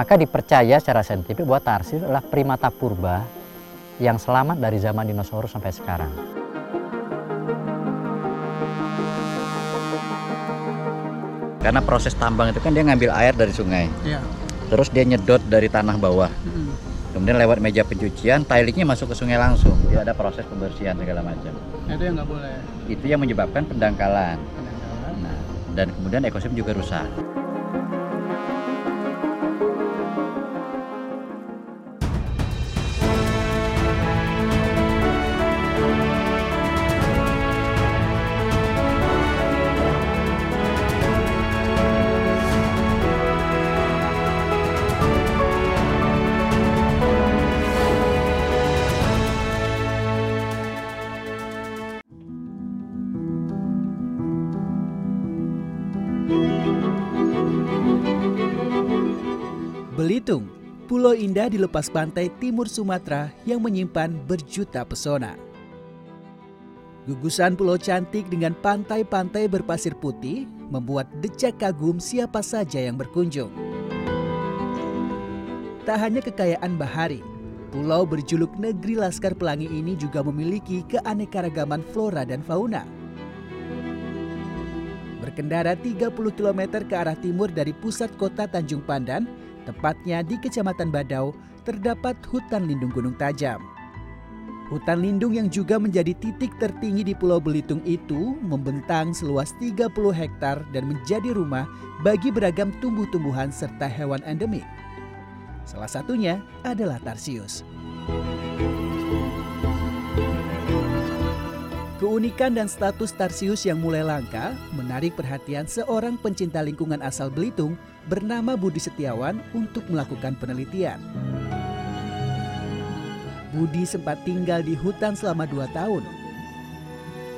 Maka dipercaya secara saintifik bahwa Tarsius adalah primata purba yang selamat dari zaman dinosaurus sampai sekarang. Karena proses tambang itu kan dia ngambil air dari sungai. Iya. Terus dia nyedot dari tanah bawah. Mm. Kemudian lewat meja pencucian, tailingnya masuk ke sungai langsung. Tidak ada proses pembersihan segala macam. Nah, itu yang nggak boleh. Itu yang menyebabkan pendangkalan. Pendangkalan. Nah, dan kemudian ekosistem juga rusak. Pulau indah di lepas pantai timur Sumatera yang menyimpan berjuta pesona. Gugusan pulau cantik dengan pantai-pantai berpasir putih membuat decak kagum siapa saja yang berkunjung. Tak hanya kekayaan bahari, pulau berjuluk negeri Laskar Pelangi ini juga memiliki keanekaragaman flora dan fauna. Berkendara 30 km ke arah timur dari pusat kota Tanjung Pandan, tepatnya di Kecamatan Badau, terdapat hutan lindung Gunung Tajam. Hutan lindung yang juga menjadi titik tertinggi di Pulau Belitung itu membentang seluas 30 hektar dan menjadi rumah bagi beragam tumbuh-tumbuhan serta hewan endemik. Salah satunya adalah Tarsius. Keunikan dan status Tarsius yang mulai langka menarik perhatian seorang pencinta lingkungan asal Belitung bernama Budi Setiawan untuk melakukan penelitian. Budi sempat tinggal di hutan selama dua tahun.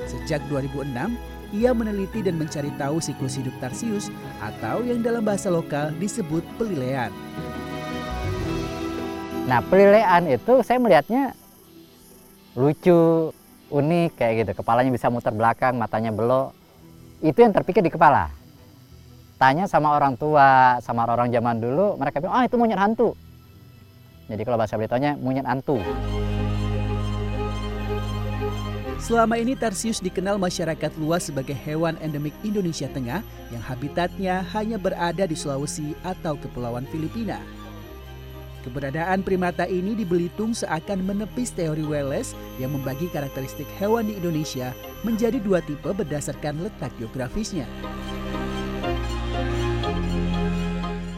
Sejak 2006, ia meneliti dan mencari tahu siklus hidup Tarsius atau yang dalam bahasa lokal disebut pelilean. Nah, pelilean itu saya melihatnya lucu, unik kayak gitu. Kepalanya bisa muter belakang, matanya belok. Itu yang terpikir di kepala. Tanya sama orang tua, sama orang zaman dulu, mereka bilang, ah itu monyet hantu. Jadi kalau bahasa Belitonnya monyet hantu. Selama ini Tarsius dikenal masyarakat luas sebagai hewan endemik Indonesia Tengah yang habitatnya hanya berada di Sulawesi atau Kepulauan Filipina. Keberadaan primata ini di Belitung seakan menepis teori Wallace yang membagi karakteristik hewan di Indonesia menjadi dua tipe berdasarkan letak geografisnya.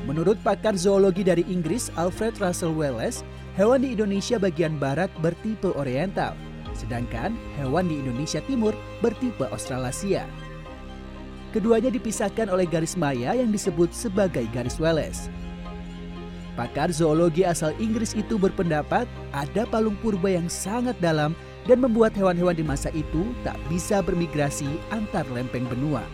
Menurut pakar zoologi dari Inggris Alfred Russel Wallace, hewan di Indonesia bagian barat bertipe oriental, sedangkan hewan di Indonesia timur bertipe Australasia. Keduanya dipisahkan oleh garis maya yang disebut sebagai garis Wallace. Pakar zoologi asal Inggris itu berpendapat ada palung purba yang sangat dalam dan membuat hewan-hewan di masa itu tak bisa bermigrasi antar lempeng benua.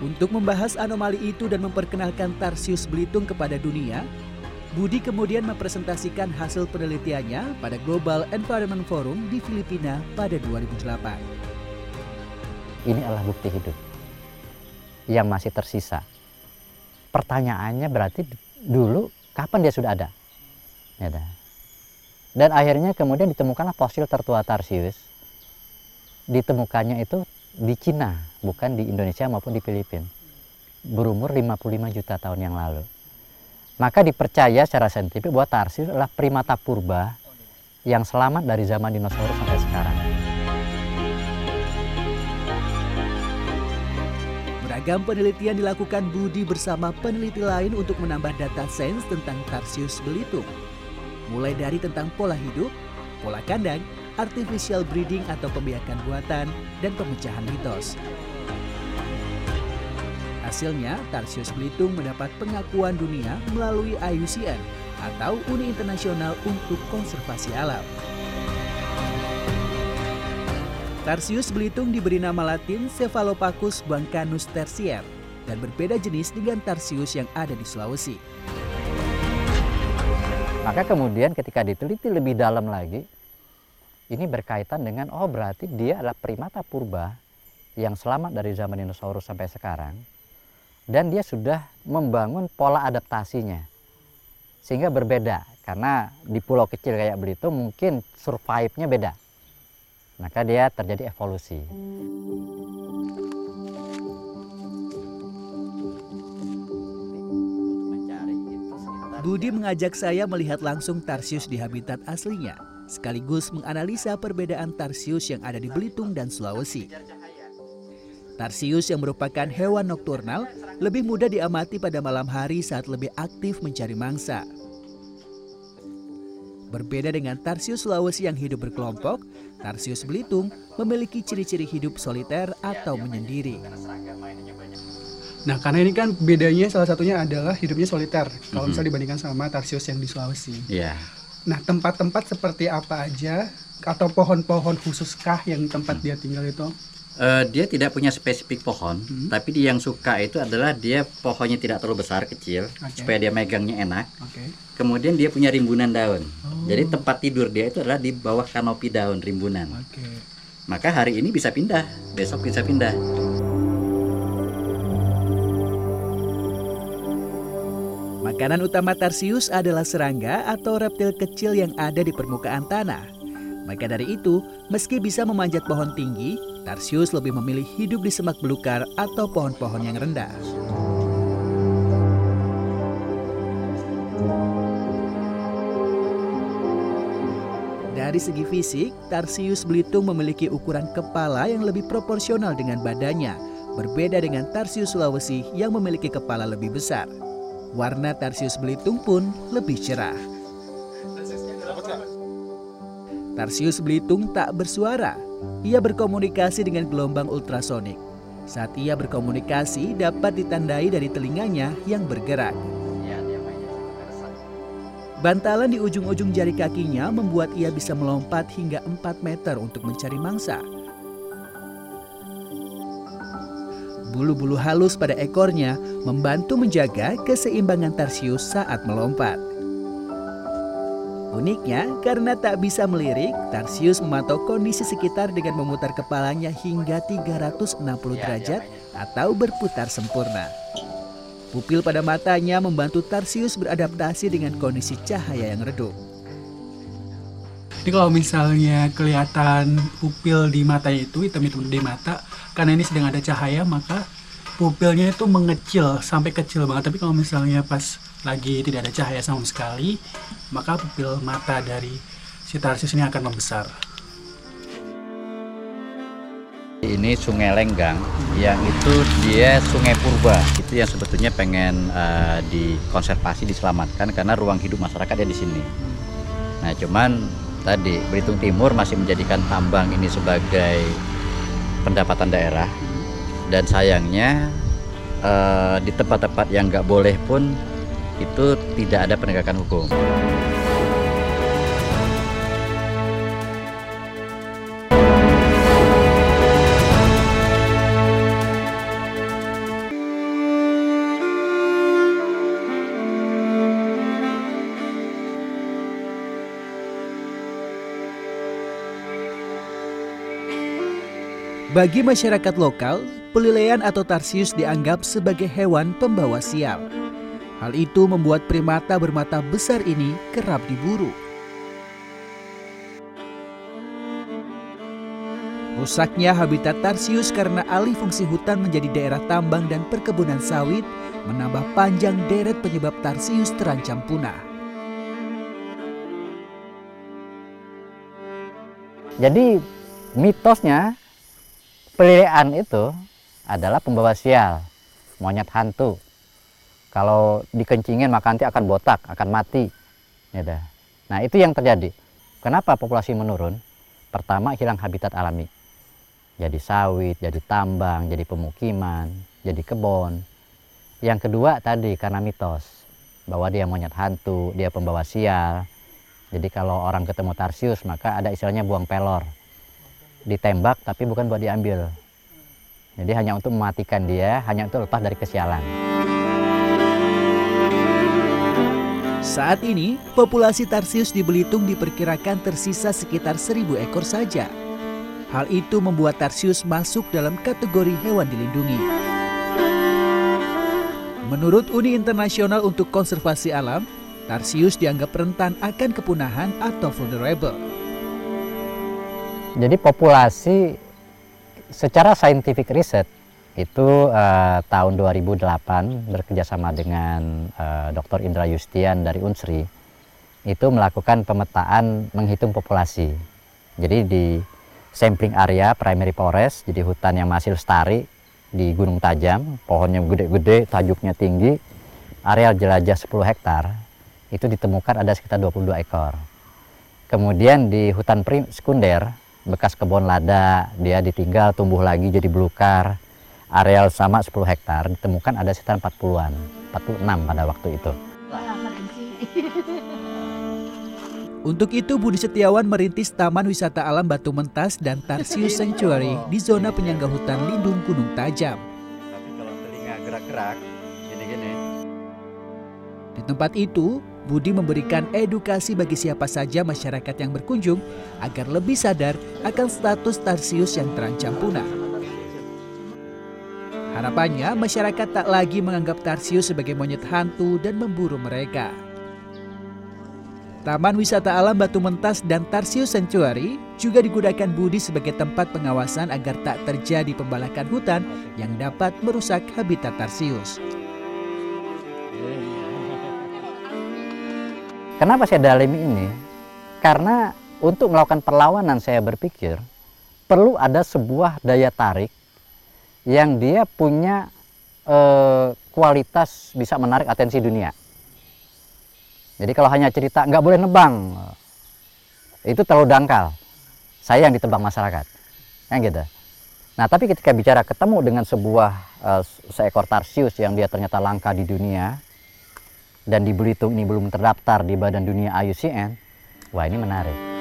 Untuk membahas anomali itu dan memperkenalkan Tarsius Belitung kepada dunia, Budi kemudian mempresentasikan hasil penelitiannya pada Global Environment Forum di Filipina pada 2008. Ini adalah bukti hidup yang masih tersisa. Pertanyaannya berarti dulu kapan dia sudah ada? Ya. Dan akhirnya kemudian ditemukanlah fosil tertua Tarsius. Ditemukannya itu di Cina, bukan di Indonesia maupun di Filipina. Berumur 55 juta tahun yang lalu. Maka dipercaya secara saintifik bahwa Tarsius adalah primata purba yang selamat dari zaman dinosaurus Beragam penelitian dilakukan Budi bersama peneliti lain untuk menambah data sains tentang Tarsius Belitung. Mulai dari tentang pola hidup, pola kandang, artificial breeding atau pembiakan buatan, dan pemecahan mitos. Hasilnya, Tarsius Belitung mendapat pengakuan dunia melalui IUCN atau Uni Internasional untuk Konservasi Alam. Tarsius Belitung diberi nama latin Cephalopaccus bancanus tertiaire dan berbeda jenis dengan Tarsius yang ada di Sulawesi. Maka kemudian ketika diteliti lebih dalam lagi, ini berkaitan dengan oh berarti dia adalah primata purba yang selamat dari zaman dinosaurus sampai sekarang. dan dia sudah membangun pola adaptasinya sehingga berbeda karena di pulau kecil kayak Belitung mungkin survive-nya beda maka dia terjadi evolusi. Budi mengajak saya melihat langsung tarsius di habitat aslinya, sekaligus menganalisa perbedaan tarsius yang ada di Belitung dan Sulawesi. Tarsius yang merupakan hewan nokturnal lebih mudah diamati pada malam hari saat lebih aktif mencari mangsa. Berbeda dengan Tarsius Sulawesi yang hidup berkelompok, Tarsius Belitung memiliki ciri-ciri hidup soliter atau menyendiri. Nah, karena ini kan bedanya salah satunya adalah hidupnya soliter. Kalau misalnya dibandingkan sama Tarsius yang di Sulawesi. Iya. Nah, tempat-tempat seperti apa aja atau pohon-pohon khususkah yang tempat dia tinggal itu? Eh, dia tidak punya spesifik pohon, tapi dia yang suka itu adalah dia pohonnya tidak terlalu besar, kecil, Oke. supaya dia megangnya enak. Oke. Kemudian dia punya rimbunan daun. Oh. Jadi tempat tidur dia itu adalah di bawah kanopi daun rimbunan. Oke. Maka hari ini bisa pindah, besok bisa pindah. Makanan utama Tarsius adalah serangga atau reptil kecil yang ada di permukaan tanah. Maka dari itu, meski bisa memanjat pohon tinggi, Tarsius lebih memilih hidup di semak belukar atau pohon-pohon yang rendah. Dari segi fisik, Tarsius Belitung memiliki ukuran kepala yang lebih proporsional dengan badannya, berbeda dengan Tarsius Sulawesi yang memiliki kepala lebih besar. Warna Tarsius Belitung pun lebih cerah. Tarsius Belitung tak bersuara. Ia berkomunikasi dengan gelombang ultrasonik. Saat ia berkomunikasi dapat ditandai dari telinganya yang bergerak. Bantalan di ujung-ujung jari kakinya membuat ia bisa melompat hingga 4 meter untuk mencari mangsa. Bulu-bulu halus pada ekornya membantu menjaga keseimbangan Tarsius saat melompat. Uniknya, karena tak bisa melirik, Tarsius memantau kondisi sekitar dengan memutar kepalanya hingga 360 derajat atau berputar sempurna. Pupil pada matanya membantu Tarsius beradaptasi dengan kondisi cahaya yang redup. Jadi kalau misalnya kelihatan pupil di mata itu hitam-hitam di mata, karena ini sedang ada cahaya, maka pupilnya itu mengecil sampai kecil banget. Tapi kalau misalnya pas lagi tidak ada cahaya sama sekali, maka pupil mata dari si Tarsius ini akan membesar. Ini Sungai Lenggang yang itu dia Sungai Purba. Itu yang sebetulnya pengen eh, dikonservasi, diselamatkan karena ruang hidup masyarakat ya di sini. Nah, cuman tadi Belitung Timur masih menjadikan tambang ini sebagai pendapatan daerah dan sayangnya eh, di tempat-tempat yang nggak boleh pun itu tidak ada penegakan hukum. Bagi masyarakat lokal, pelilaian atau tarsius dianggap sebagai hewan pembawa sial. Hal itu membuat primata bermata besar ini kerap diburu. Rusaknya habitat tarsius karena alih fungsi hutan menjadi daerah tambang dan perkebunan sawit menambah panjang deret penyebab tarsius terancam punah. Jadi mitosnya pelilian itu adalah pembawa sial, monyet hantu. Kalau dikencingin maka nanti akan botak, akan mati. Ya dah. Nah itu yang terjadi. Kenapa populasi menurun? Pertama hilang habitat alami. Jadi sawit, jadi tambang, jadi pemukiman, jadi kebun. Yang kedua tadi karena mitos bahwa dia monyet hantu, dia pembawa sial. Jadi kalau orang ketemu tarsius maka ada istilahnya buang pelor. Ditembak tapi bukan buat diambil. Jadi hanya untuk mematikan dia, hanya untuk lepas dari kesialan. Saat ini, populasi tarsius di Belitung diperkirakan tersisa sekitar seribu ekor saja. Hal itu membuat tarsius masuk dalam kategori hewan dilindungi. Menurut Uni Internasional untuk Konservasi Alam, Tarsius dianggap rentan akan kepunahan atau vulnerable. Jadi populasi secara scientific riset itu uh, tahun 2008 bekerjasama dengan uh, Dr. Indra Yustian dari Unsri itu melakukan pemetaan menghitung populasi. Jadi di sampling area primary forest, jadi hutan yang masih lestari di Gunung Tajam, pohonnya gede-gede, tajuknya tinggi, areal jelajah 10 hektar, itu ditemukan ada sekitar 22 ekor. Kemudian di hutan sekunder, bekas kebun lada, dia ditinggal tumbuh lagi jadi belukar, areal sama 10 hektar ditemukan ada sekitar 40-an, 46 pada waktu itu. Untuk itu Budi Setiawan merintis Taman Wisata Alam Batu Mentas dan Tarsius Sanctuary di zona penyangga hutan lindung Gunung Tajam. Tapi kalau telinga gerak-gerak, gini-gini. Di tempat itu, Budi memberikan edukasi bagi siapa saja masyarakat yang berkunjung agar lebih sadar akan status Tarsius yang terancam punah. Harapannya, masyarakat tak lagi menganggap Tarsius sebagai monyet hantu dan memburu mereka. Taman Wisata Alam Batu Mentas dan Tarsius Sanctuary juga digunakan Budi sebagai tempat pengawasan agar tak terjadi pembalakan hutan yang dapat merusak habitat Tarsius. Kenapa saya dalimi ini? Karena untuk melakukan perlawanan saya berpikir perlu ada sebuah daya tarik yang dia punya eh, kualitas bisa menarik atensi dunia. Jadi kalau hanya cerita nggak boleh nebang, itu terlalu dangkal. Saya yang ditebang masyarakat, kan gitu. Nah tapi ketika bicara ketemu dengan sebuah eh, seekor tarsius yang dia ternyata langka di dunia dan di Belitung ini belum terdaftar di Badan Dunia IUCN, wah ini menarik.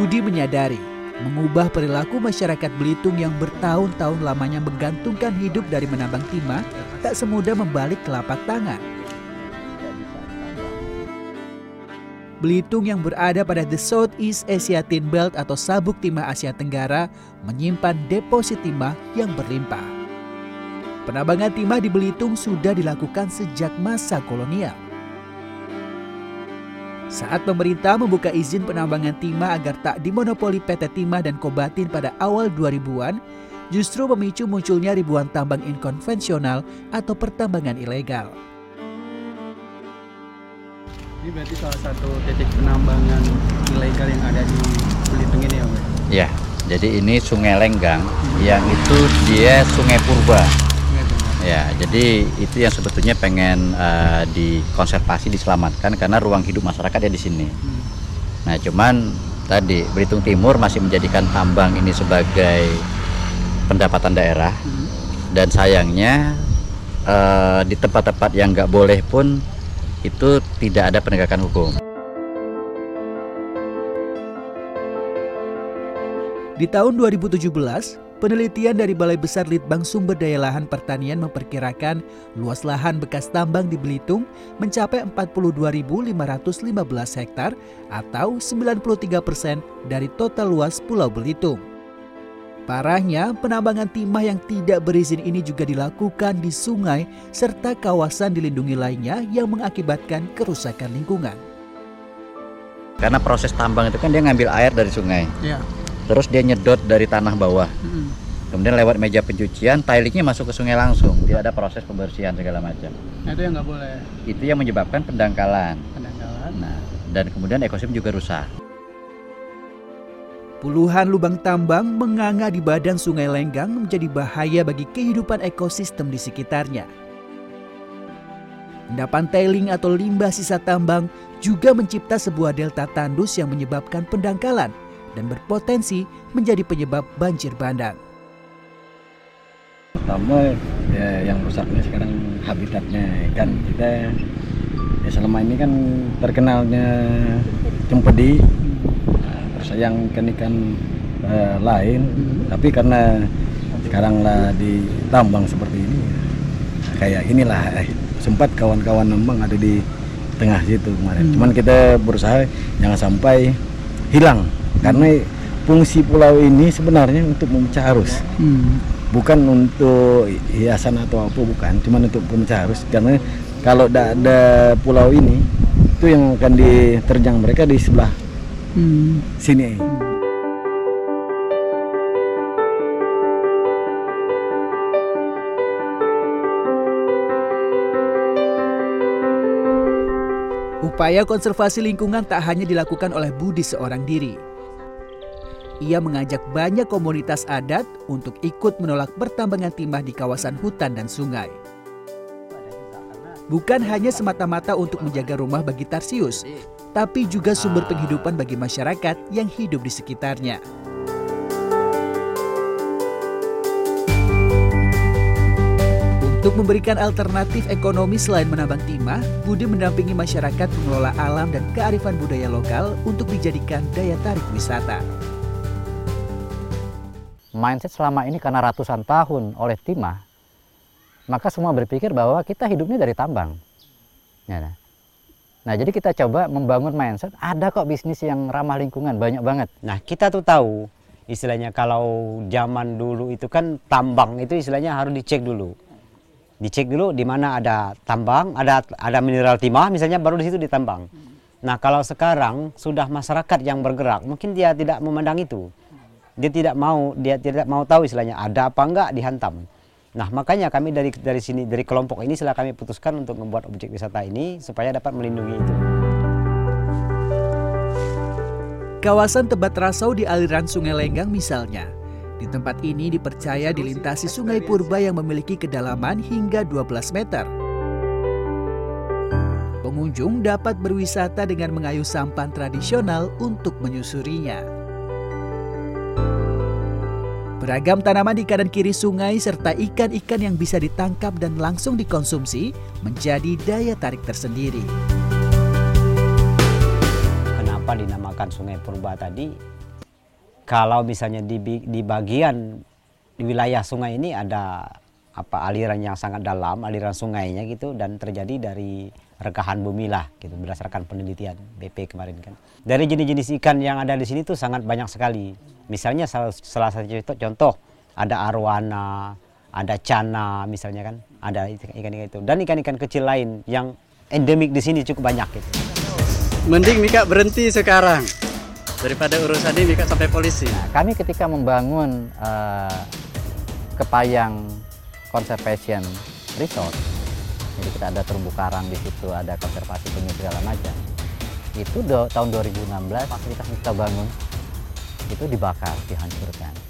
Budi menyadari mengubah perilaku masyarakat Belitung yang bertahun-tahun lamanya menggantungkan hidup dari menambang timah tak semudah membalik telapak tangan. Belitung yang berada pada the Southeast Asia Tin Belt atau sabuk timah Asia Tenggara menyimpan deposit timah yang berlimpah. Penambangan timah di Belitung sudah dilakukan sejak masa kolonial. Saat pemerintah membuka izin penambangan timah agar tak dimonopoli PT Timah dan Kobatin pada awal 2000-an, justru memicu munculnya ribuan tambang inkonvensional atau pertambangan ilegal. Ini berarti salah satu titik penambangan ilegal yang ada di Belitung ini ya, Mbak? Ya, jadi ini Sungai Lenggang yang itu dia Sungai Purba. Ya, jadi itu yang sebetulnya pengen uh, dikonservasi, diselamatkan karena ruang hidup masyarakat ya di sini. Hmm. Nah, cuman tadi Belitung Timur masih menjadikan tambang ini sebagai pendapatan daerah Hmm. dan sayangnya uh, di tempat-tempat yang nggak boleh pun itu tidak ada penegakan hukum. Di tahun 2017, penelitian dari Balai Besar Litbang Sumber Daya Lahan Pertanian memperkirakan luas lahan bekas tambang di Belitung mencapai 42.515 hektar atau 93 persen dari total luas Pulau Belitung. Parahnya, penambangan timah yang tidak berizin ini juga dilakukan di sungai serta kawasan dilindungi lainnya yang mengakibatkan kerusakan lingkungan. Karena proses tambang itu kan dia ngambil air dari sungai, Ya. Terus dia nyedot dari tanah bawah. Hmm. Kemudian lewat meja pencucian, tilingnya masuk ke sungai langsung, tidak ada proses pembersihan segala macam. Nah, itu yang nggak boleh Itu yang menyebabkan pendangkalan. pendangkalan. Nah, dan kemudian ekosistem juga rusak. Puluhan lubang tambang menganga di badan Sungai Lenggang menjadi bahaya bagi kehidupan ekosistem di sekitarnya. Endapan tailing atau limbah sisa tambang juga mencipta sebuah delta tandus yang menyebabkan pendangkalan dan berpotensi menjadi penyebab banjir bandang. pertama ya, yang rusaknya sekarang habitatnya. Kan kita ya selama ini kan terkenalnya cempedi nah, terus yang ikan-ikan eh, lain. Tapi karena sekarang lah ditambang seperti ini nah, kayak inilah. Eh, sempat kawan-kawan nambang ada di tengah situ kemarin. Cuman kita berusaha jangan sampai hilang karena fungsi pulau ini sebenarnya untuk memecah arus. Hmm. Bukan untuk hiasan atau apa bukan, cuma untuk pemecah arus karena kalau tidak ada pulau ini itu yang akan diterjang mereka di sebelah Hmm. sini. Upaya konservasi lingkungan tak hanya dilakukan oleh Budi seorang diri. Ia mengajak banyak komunitas adat untuk ikut menolak pertambangan timah di kawasan hutan dan sungai. Bukan hanya semata-mata untuk menjaga rumah bagi Tarsius, tapi juga sumber penghidupan bagi masyarakat yang hidup di sekitarnya. Untuk memberikan alternatif ekonomi selain menambang timah, Budi mendampingi masyarakat mengelola alam dan kearifan budaya lokal untuk dijadikan daya tarik wisata. mindset selama ini karena ratusan tahun oleh timah, maka semua berpikir bahwa kita hidupnya dari tambang. Ya, nah. Nah, jadi kita coba membangun mindset, ada kok bisnis yang ramah lingkungan, banyak banget. Nah, kita tuh tahu istilahnya kalau zaman dulu itu kan tambang itu istilahnya harus dicek dulu. Dicek dulu di mana ada tambang, ada ada mineral timah misalnya baru di situ ditambang. Nah, kalau sekarang sudah masyarakat yang bergerak, mungkin dia tidak memandang itu. Dia tidak mau dia tidak mau tahu istilahnya ada apa enggak dihantam. Nah, makanya kami dari dari sini dari kelompok ini setelah kami putuskan untuk membuat objek wisata ini supaya dapat melindungi itu. Kawasan Tebat Rasau di aliran Sungai Lenggang misalnya. Di tempat ini dipercaya dilintasi sungai purba yang memiliki kedalaman hingga 12 meter. Pengunjung dapat berwisata dengan mengayuh sampan tradisional untuk menyusurinya. Beragam tanaman di kanan kiri sungai serta ikan-ikan yang bisa ditangkap dan langsung dikonsumsi menjadi daya tarik tersendiri. Kenapa dinamakan Sungai Purba tadi? Kalau misalnya di, di bagian di wilayah sungai ini ada apa aliran yang sangat dalam, aliran sungainya gitu dan terjadi dari rekahan bumi lah gitu berdasarkan penelitian BP kemarin kan. Dari jenis-jenis ikan yang ada di sini tuh sangat banyak sekali. Misalnya salah, salah satu contoh, contoh ada arwana, ada cana misalnya kan, ada ikan-ikan itu dan ikan-ikan kecil lain yang endemik di sini cukup banyak gitu. Mending Mika berhenti sekarang daripada urusan ini Mika sampai polisi. Nah, kami ketika membangun eh, Kepayang Conservation Resort, jadi kita ada terumbu karang di situ, ada konservasi penyu segala macam. Itu do, tahun 2016 fasilitas kita bangun itu dibakar, dihancurkan.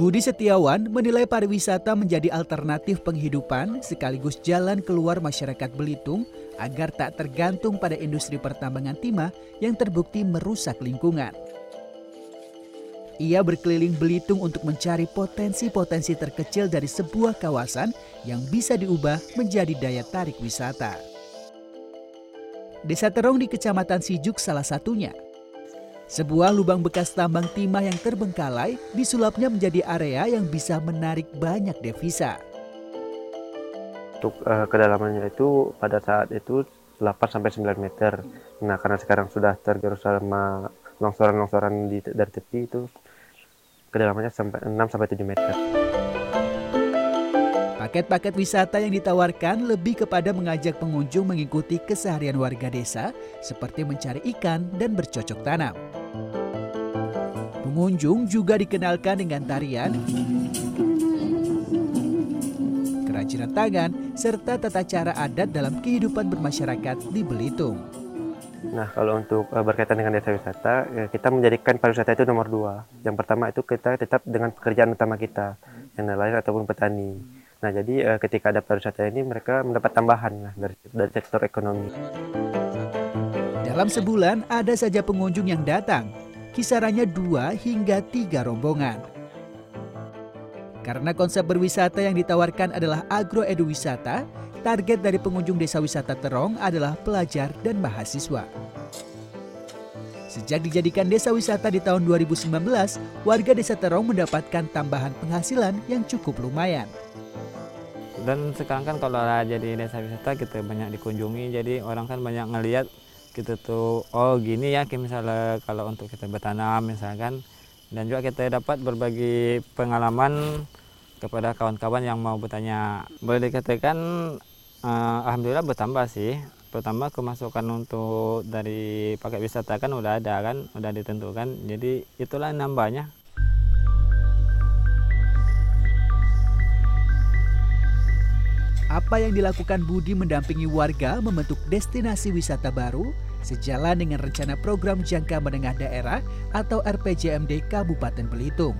Budi Setiawan menilai pariwisata menjadi alternatif penghidupan sekaligus jalan keluar masyarakat Belitung agar tak tergantung pada industri pertambangan timah yang terbukti merusak lingkungan. Ia berkeliling Belitung untuk mencari potensi-potensi terkecil dari sebuah kawasan yang bisa diubah menjadi daya tarik wisata. Desa Terong di Kecamatan Sijuk salah satunya. Sebuah lubang bekas tambang timah yang terbengkalai disulapnya menjadi area yang bisa menarik banyak devisa. Untuk eh, kedalamannya itu pada saat itu 8 sampai 9 meter. Nah, karena sekarang sudah tergerus sama longsoran-longsoran di, dari tepi itu kedalamannya sampai 6 sampai 7 meter. Paket-paket wisata yang ditawarkan lebih kepada mengajak pengunjung mengikuti keseharian warga desa seperti mencari ikan dan bercocok tanam. Pengunjung juga dikenalkan dengan tarian, kerajinan tangan, serta tata cara adat dalam kehidupan bermasyarakat di Belitung. Nah, kalau untuk eh, berkaitan dengan desa wisata, eh, kita menjadikan pariwisata itu nomor dua. Yang pertama itu kita tetap dengan pekerjaan utama kita, yang nelayan ataupun petani. Nah, jadi eh, ketika ada pariwisata ini mereka mendapat tambahan nah, dari, dari sektor ekonomi. Dalam sebulan ada saja pengunjung yang datang, kisarannya dua hingga tiga rombongan. Karena konsep berwisata yang ditawarkan adalah agroeduwisata, target dari pengunjung desa wisata Terong adalah pelajar dan mahasiswa. Sejak dijadikan desa wisata di tahun 2019, warga desa Terong mendapatkan tambahan penghasilan yang cukup lumayan. Dan sekarang kan kalau jadi desa wisata kita banyak dikunjungi, jadi orang kan banyak ngelihat gitu tuh, oh gini ya misalnya kalau untuk kita bertanam misalkan, dan juga kita dapat berbagi pengalaman kepada kawan-kawan yang mau bertanya. Boleh dikatakan uh, alhamdulillah bertambah sih. Pertama kemasukan untuk dari paket wisata kan udah ada kan udah ditentukan. Jadi itulah nambahnya apa yang dilakukan Budi mendampingi warga membentuk destinasi wisata baru sejalan dengan rencana program jangka menengah daerah atau RPJMD Kabupaten Belitung.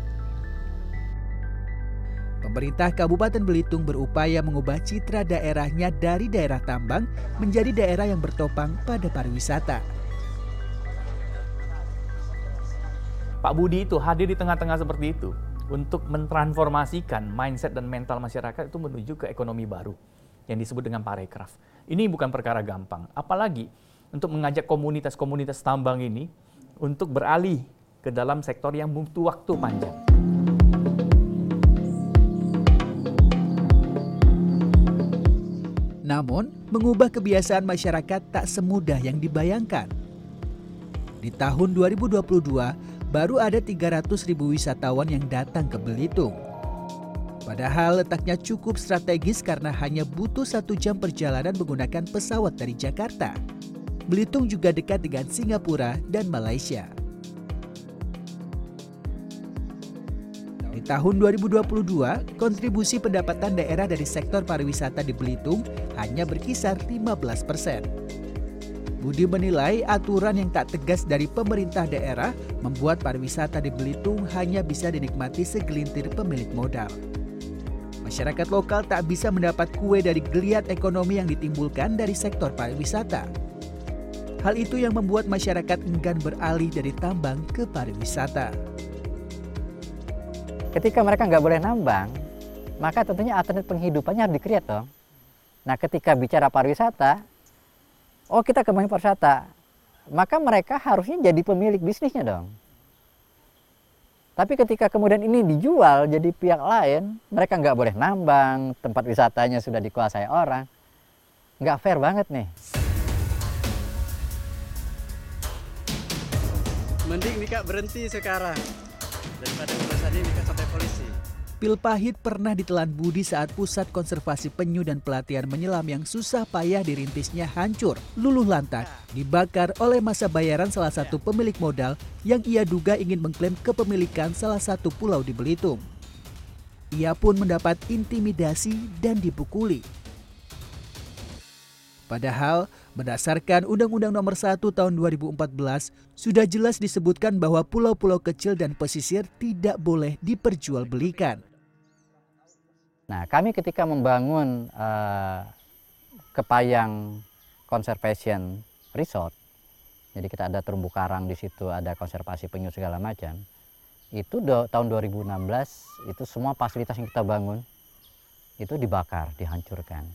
Pemerintah Kabupaten Belitung berupaya mengubah citra daerahnya dari daerah tambang menjadi daerah yang bertopang pada pariwisata. Pak Budi itu hadir di tengah-tengah seperti itu untuk mentransformasikan mindset dan mental masyarakat itu menuju ke ekonomi baru yang disebut dengan parekraf. Ini bukan perkara gampang, apalagi untuk mengajak komunitas-komunitas tambang ini untuk beralih ke dalam sektor yang butuh waktu panjang. Namun, mengubah kebiasaan masyarakat tak semudah yang dibayangkan. Di tahun 2022, baru ada 300 ribu wisatawan yang datang ke Belitung. Padahal letaknya cukup strategis karena hanya butuh satu jam perjalanan menggunakan pesawat dari Jakarta. Belitung juga dekat dengan Singapura dan Malaysia. Di tahun 2022, kontribusi pendapatan daerah dari sektor pariwisata di Belitung hanya berkisar 15 persen. Budi menilai aturan yang tak tegas dari pemerintah daerah membuat pariwisata di Belitung hanya bisa dinikmati segelintir pemilik modal. Masyarakat lokal tak bisa mendapat kue dari geliat ekonomi yang ditimbulkan dari sektor pariwisata. Hal itu yang membuat masyarakat enggan beralih dari tambang ke pariwisata ketika mereka nggak boleh nambang, maka tentunya alternatif penghidupannya harus dikreat dong. Nah, ketika bicara pariwisata, oh kita kembali pariwisata, maka mereka harusnya jadi pemilik bisnisnya dong. Tapi ketika kemudian ini dijual jadi pihak lain, mereka nggak boleh nambang, tempat wisatanya sudah dikuasai orang. Nggak fair banget nih. Mending nih kak berhenti sekarang daripada urusan ini kan sampai polisi. Pil pahit pernah ditelan Budi saat pusat konservasi penyu dan pelatihan menyelam yang susah payah dirintisnya hancur, luluh lantak, dibakar oleh masa bayaran salah satu pemilik modal yang ia duga ingin mengklaim kepemilikan salah satu pulau di Belitung. Ia pun mendapat intimidasi dan dipukuli. Padahal berdasarkan Undang-Undang Nomor 1 Tahun 2014 sudah jelas disebutkan bahwa pulau-pulau kecil dan pesisir tidak boleh diperjualbelikan. Nah, kami ketika membangun uh, Kepayang Conservation Resort, jadi kita ada terumbu karang di situ, ada konservasi penyu segala macam. Itu do, tahun 2016 itu semua fasilitas yang kita bangun itu dibakar, dihancurkan.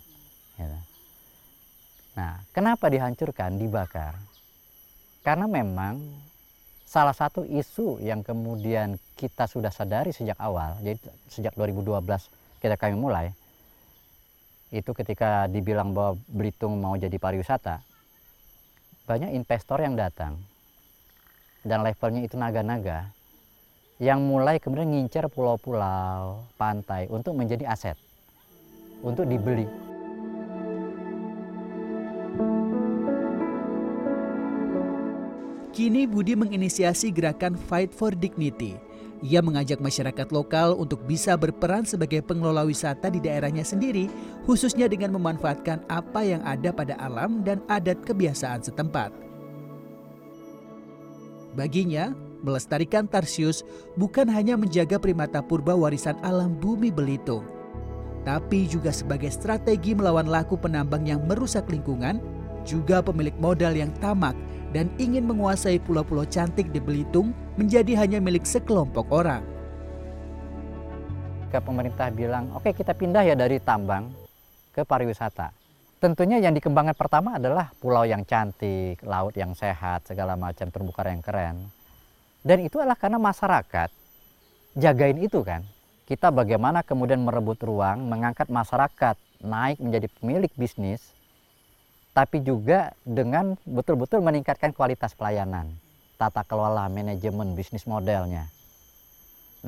Ya. Nah, kenapa dihancurkan, dibakar? Karena memang salah satu isu yang kemudian kita sudah sadari sejak awal, jadi sejak 2012 kita kami mulai, itu ketika dibilang bahwa Belitung mau jadi pariwisata, banyak investor yang datang dan levelnya itu naga-naga yang mulai kemudian ngincer pulau-pulau pantai untuk menjadi aset untuk dibeli Kini Budi menginisiasi gerakan Fight for Dignity. Ia mengajak masyarakat lokal untuk bisa berperan sebagai pengelola wisata di daerahnya sendiri, khususnya dengan memanfaatkan apa yang ada pada alam dan adat kebiasaan setempat. Baginya, melestarikan Tarsius bukan hanya menjaga primata purba warisan alam bumi Belitung, tapi juga sebagai strategi melawan laku penambang yang merusak lingkungan, juga pemilik modal yang tamak dan ingin menguasai pulau-pulau cantik di Belitung menjadi hanya milik sekelompok orang. Ke pemerintah bilang, oke okay, kita pindah ya dari tambang ke pariwisata. tentunya yang dikembangkan pertama adalah pulau yang cantik, laut yang sehat, segala macam terumbu karang yang keren. Dan itu adalah karena masyarakat jagain itu kan. Kita bagaimana kemudian merebut ruang, mengangkat masyarakat naik menjadi pemilik bisnis, tapi juga dengan betul-betul meningkatkan kualitas pelayanan, tata kelola, manajemen, bisnis modelnya.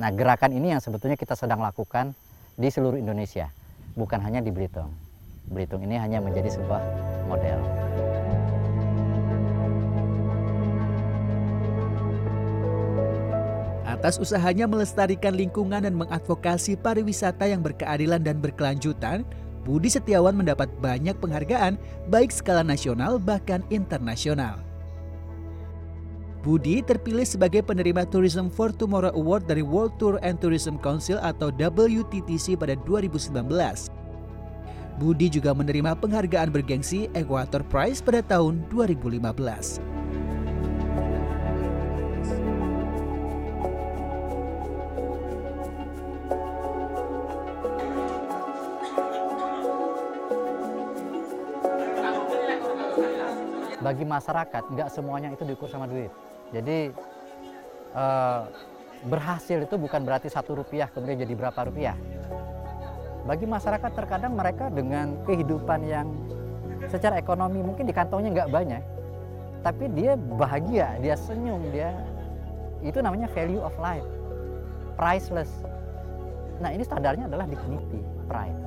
Nah gerakan ini yang sebetulnya kita sedang lakukan di seluruh Indonesia, bukan hanya di Belitung. Belitung ini hanya menjadi sebuah model. Atas usahanya melestarikan lingkungan dan mengadvokasi pariwisata yang berkeadilan dan berkelanjutan, Budi Setiawan mendapat banyak penghargaan baik skala nasional bahkan internasional. Budi terpilih sebagai penerima Tourism for Tomorrow Award dari World Tour and Tourism Council atau WTTC pada 2019. Budi juga menerima penghargaan bergengsi Equator Prize pada tahun 2015. Bagi masyarakat nggak semuanya itu diukur sama duit. Jadi eh, berhasil itu bukan berarti satu rupiah kemudian jadi berapa rupiah. Bagi masyarakat terkadang mereka dengan kehidupan yang secara ekonomi mungkin di kantongnya nggak banyak, tapi dia bahagia, dia senyum, dia itu namanya value of life, priceless. Nah ini standarnya adalah dignity, pride.